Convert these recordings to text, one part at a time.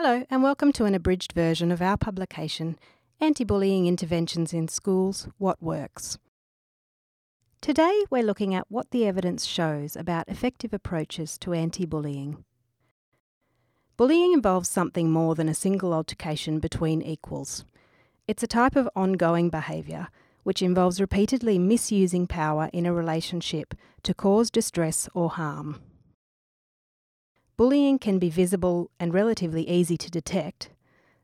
Hello, and welcome to an abridged version of our publication, Anti Bullying Interventions in Schools What Works. Today, we're looking at what the evidence shows about effective approaches to anti bullying. Bullying involves something more than a single altercation between equals. It's a type of ongoing behaviour which involves repeatedly misusing power in a relationship to cause distress or harm. Bullying can be visible and relatively easy to detect,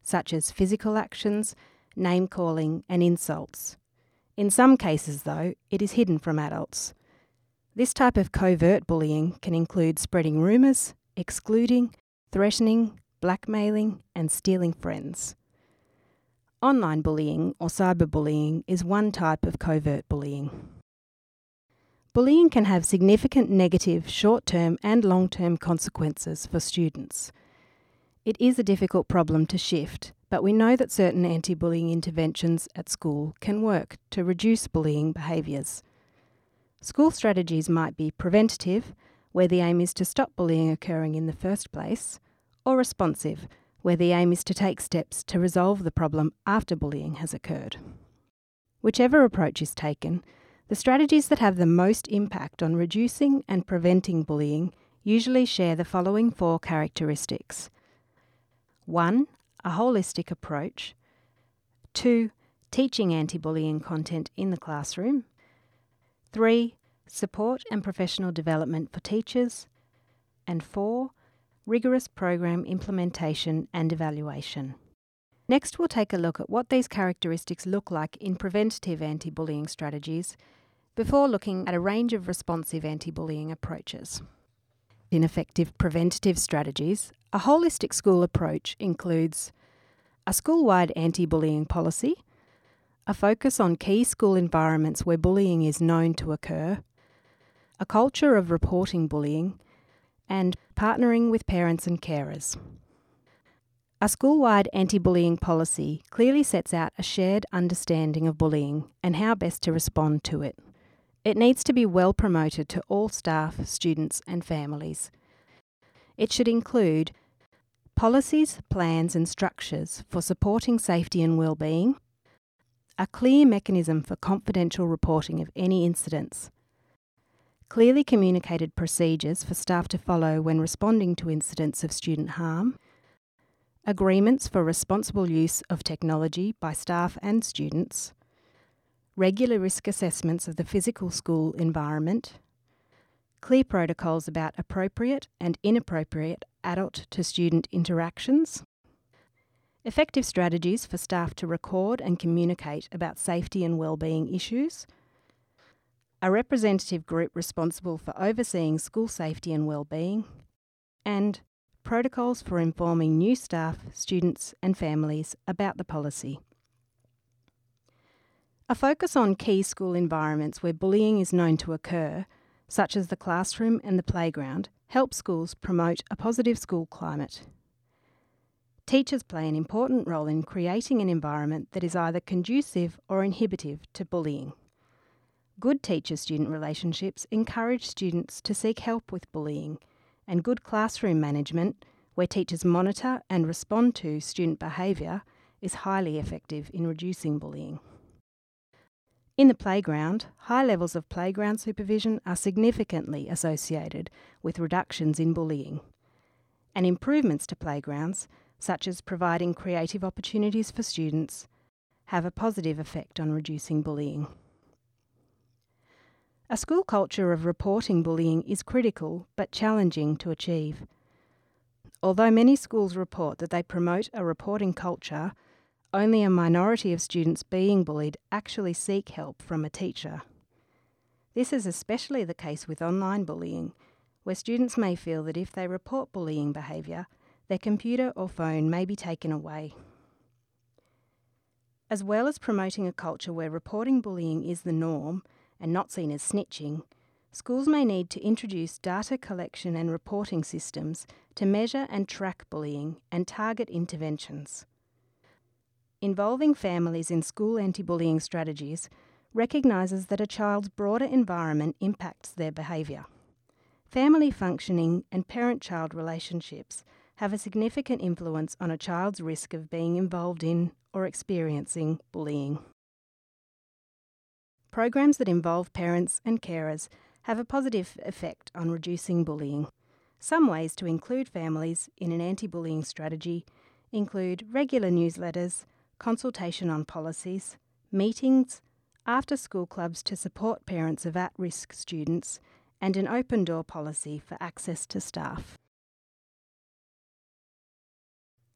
such as physical actions, name calling, and insults. In some cases, though, it is hidden from adults. This type of covert bullying can include spreading rumours, excluding, threatening, blackmailing, and stealing friends. Online bullying or cyberbullying is one type of covert bullying. Bullying can have significant negative short term and long term consequences for students. It is a difficult problem to shift, but we know that certain anti bullying interventions at school can work to reduce bullying behaviours. School strategies might be preventative, where the aim is to stop bullying occurring in the first place, or responsive, where the aim is to take steps to resolve the problem after bullying has occurred. Whichever approach is taken, the strategies that have the most impact on reducing and preventing bullying usually share the following four characteristics 1. A holistic approach, 2. Teaching anti bullying content in the classroom, 3. Support and professional development for teachers, and 4. Rigorous program implementation and evaluation. Next, we'll take a look at what these characteristics look like in preventative anti bullying strategies before looking at a range of responsive anti bullying approaches. In effective preventative strategies, a holistic school approach includes a school wide anti bullying policy, a focus on key school environments where bullying is known to occur, a culture of reporting bullying, and partnering with parents and carers. A school wide anti bullying policy clearly sets out a shared understanding of bullying and how best to respond to it. It needs to be well promoted to all staff, students, and families. It should include policies, plans, and structures for supporting safety and well-being, a clear mechanism for confidential reporting of any incidents, clearly communicated procedures for staff to follow when responding to incidents of student harm, agreements for responsible use of technology by staff and students, regular risk assessments of the physical school environment, clear protocols about appropriate and inappropriate adult to student interactions, effective strategies for staff to record and communicate about safety and wellbeing issues, a representative group responsible for overseeing school safety and wellbeing, and protocols for informing new staff, students, and families about the policy. A focus on key school environments where bullying is known to occur, such as the classroom and the playground, helps schools promote a positive school climate. Teachers play an important role in creating an environment that is either conducive or inhibitive to bullying. Good teacher student relationships encourage students to seek help with bullying and good classroom management, where teachers monitor and respond to student behaviour, is highly effective in reducing bullying. In the playground, high levels of playground supervision are significantly associated with reductions in bullying. And improvements to playgrounds, such as providing creative opportunities for students, have a positive effect on reducing bullying. A school culture of reporting bullying is critical but challenging to achieve. Although many schools report that they promote a reporting culture, only a minority of students being bullied actually seek help from a teacher. This is especially the case with online bullying, where students may feel that if they report bullying behaviour, their computer or phone may be taken away. As well as promoting a culture where reporting bullying is the norm, and not seen as snitching, schools may need to introduce data collection and reporting systems to measure and track bullying and target interventions. Involving families in school anti bullying strategies recognises that a child's broader environment impacts their behaviour. Family functioning and parent child relationships have a significant influence on a child's risk of being involved in or experiencing bullying. Programs that involve parents and carers have a positive effect on reducing bullying. Some ways to include families in an anti bullying strategy include regular newsletters, consultation on policies, meetings, after school clubs to support parents of at risk students, and an open door policy for access to staff.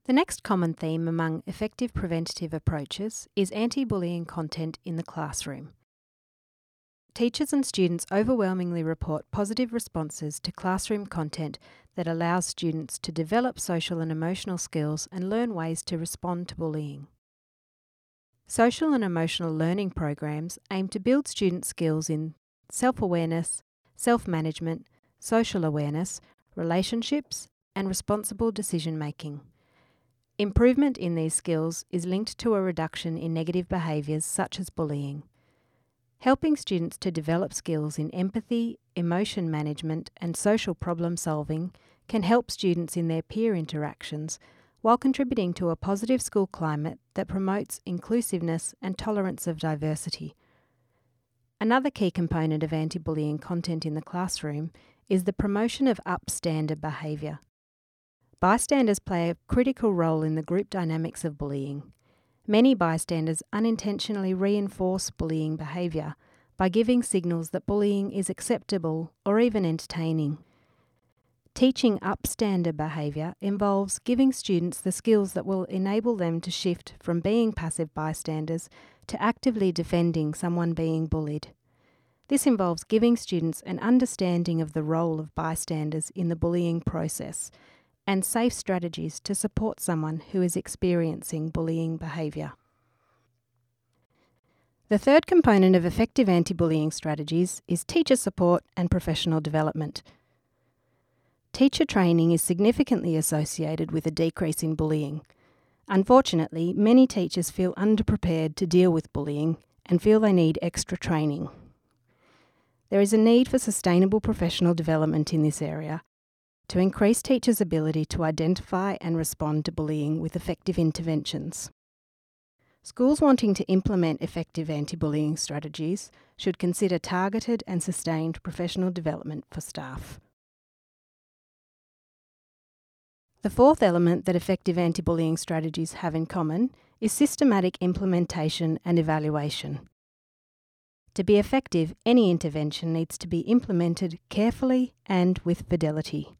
The next common theme among effective preventative approaches is anti bullying content in the classroom. Teachers and students overwhelmingly report positive responses to classroom content that allows students to develop social and emotional skills and learn ways to respond to bullying. Social and emotional learning programs aim to build student skills in self awareness, self management, social awareness, relationships, and responsible decision making. Improvement in these skills is linked to a reduction in negative behaviours such as bullying. Helping students to develop skills in empathy, emotion management, and social problem solving can help students in their peer interactions while contributing to a positive school climate that promotes inclusiveness and tolerance of diversity. Another key component of anti bullying content in the classroom is the promotion of upstander behaviour. Bystanders play a critical role in the group dynamics of bullying. Many bystanders unintentionally reinforce bullying behaviour by giving signals that bullying is acceptable or even entertaining. Teaching upstander behaviour involves giving students the skills that will enable them to shift from being passive bystanders to actively defending someone being bullied. This involves giving students an understanding of the role of bystanders in the bullying process and safe strategies to support someone who is experiencing bullying behaviour. The third component of effective anti bullying strategies is teacher support and professional development. Teacher training is significantly associated with a decrease in bullying. Unfortunately, many teachers feel underprepared to deal with bullying and feel they need extra training. There is a need for sustainable professional development in this area to increase teachers' ability to identify and respond to bullying with effective interventions. Schools wanting to implement effective anti bullying strategies should consider targeted and sustained professional development for staff. The fourth element that effective anti bullying strategies have in common is systematic implementation and evaluation. To be effective, any intervention needs to be implemented carefully and with fidelity.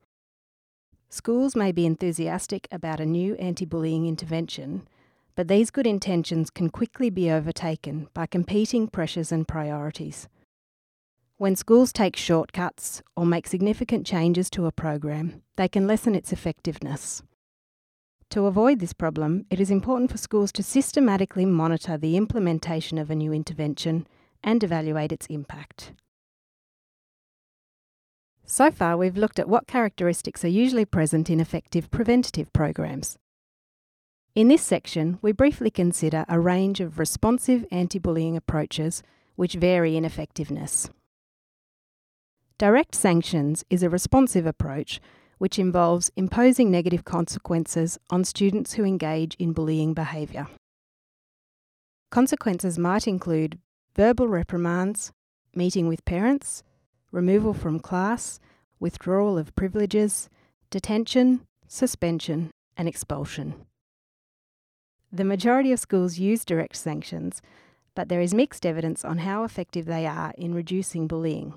Schools may be enthusiastic about a new anti bullying intervention, but these good intentions can quickly be overtaken by competing pressures and priorities. When schools take shortcuts or make significant changes to a program, they can lessen its effectiveness. To avoid this problem, it is important for schools to systematically monitor the implementation of a new intervention and evaluate its impact. So far, we've looked at what characteristics are usually present in effective preventative programs. In this section, we briefly consider a range of responsive anti bullying approaches which vary in effectiveness. Direct sanctions is a responsive approach which involves imposing negative consequences on students who engage in bullying behaviour. Consequences might include verbal reprimands, meeting with parents, removal from class, withdrawal of privileges, detention, suspension, and expulsion. The majority of schools use direct sanctions, but there is mixed evidence on how effective they are in reducing bullying.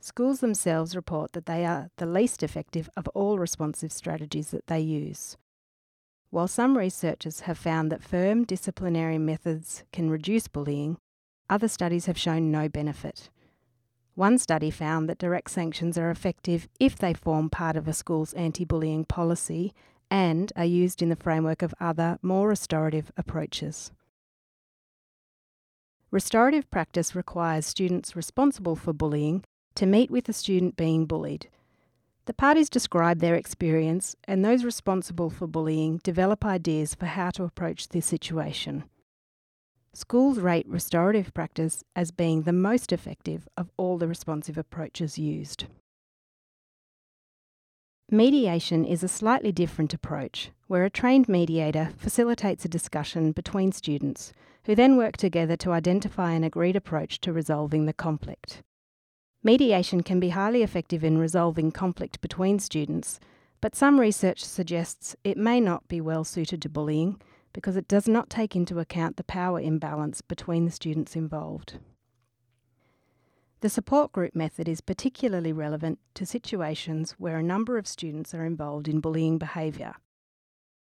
Schools themselves report that they are the least effective of all responsive strategies that they use. While some researchers have found that firm disciplinary methods can reduce bullying, other studies have shown no benefit. One study found that direct sanctions are effective if they form part of a school's anti bullying policy and are used in the framework of other, more restorative approaches. Restorative practice requires students responsible for bullying to meet with the student being bullied. The parties describe their experience, and those responsible for bullying develop ideas for how to approach the situation. Schools rate restorative practice as being the most effective of all the responsive approaches used. Mediation is a slightly different approach, where a trained mediator facilitates a discussion between students who then work together to identify an agreed approach to resolving the conflict. Mediation can be highly effective in resolving conflict between students, but some research suggests it may not be well suited to bullying because it does not take into account the power imbalance between the students involved. The support group method is particularly relevant to situations where a number of students are involved in bullying behaviour.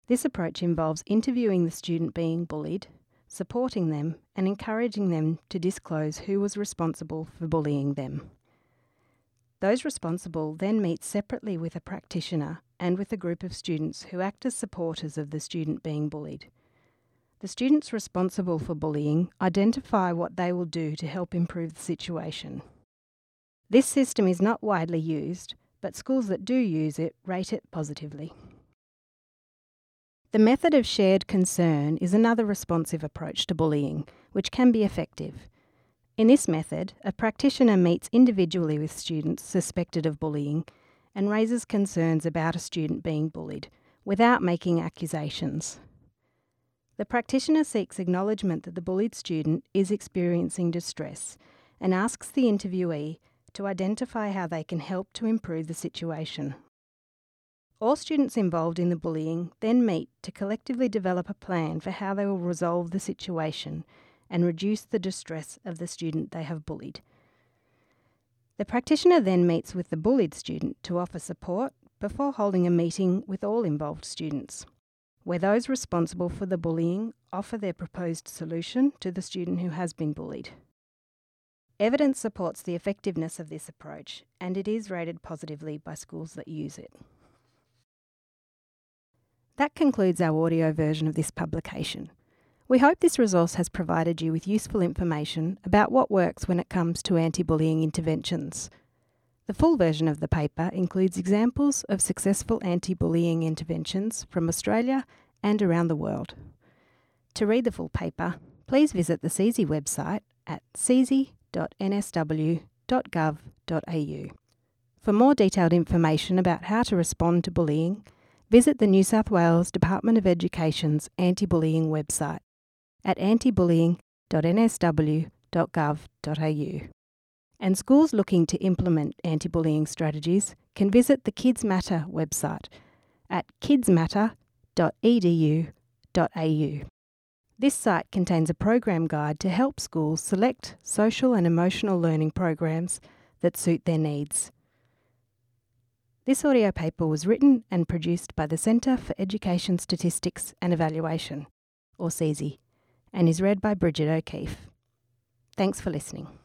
This approach involves interviewing the student being bullied, supporting them, and encouraging them to disclose who was responsible for bullying them. Those responsible then meet separately with a practitioner and with a group of students who act as supporters of the student being bullied. The students responsible for bullying identify what they will do to help improve the situation. This system is not widely used, but schools that do use it rate it positively. The method of shared concern is another responsive approach to bullying, which can be effective. In this method, a practitioner meets individually with students suspected of bullying and raises concerns about a student being bullied without making accusations. The practitioner seeks acknowledgement that the bullied student is experiencing distress and asks the interviewee to identify how they can help to improve the situation. All students involved in the bullying then meet to collectively develop a plan for how they will resolve the situation and reduce the distress of the student they have bullied. The practitioner then meets with the bullied student to offer support before holding a meeting with all involved students, where those responsible for the bullying offer their proposed solution to the student who has been bullied. Evidence supports the effectiveness of this approach, and it is rated positively by schools that use it. That concludes our audio version of this publication. We hope this resource has provided you with useful information about what works when it comes to anti bullying interventions. The full version of the paper includes examples of successful anti bullying interventions from Australia and around the world. To read the full paper, please visit the CESE website at cese.nsw.gov.au. For more detailed information about how to respond to bullying, visit the New South Wales Department of Education's anti bullying website at antibullying.nsw.gov.au. And schools looking to implement anti bullying strategies can visit the Kids Matter website at kidsmatter.edu.au. This site contains a program guide to help schools select social and emotional learning programs that suit their needs. This audio paper was written and produced by the Centre for Education Statistics and Evaluation, or CESE and is read by Bridget O'Keefe. Thanks for listening.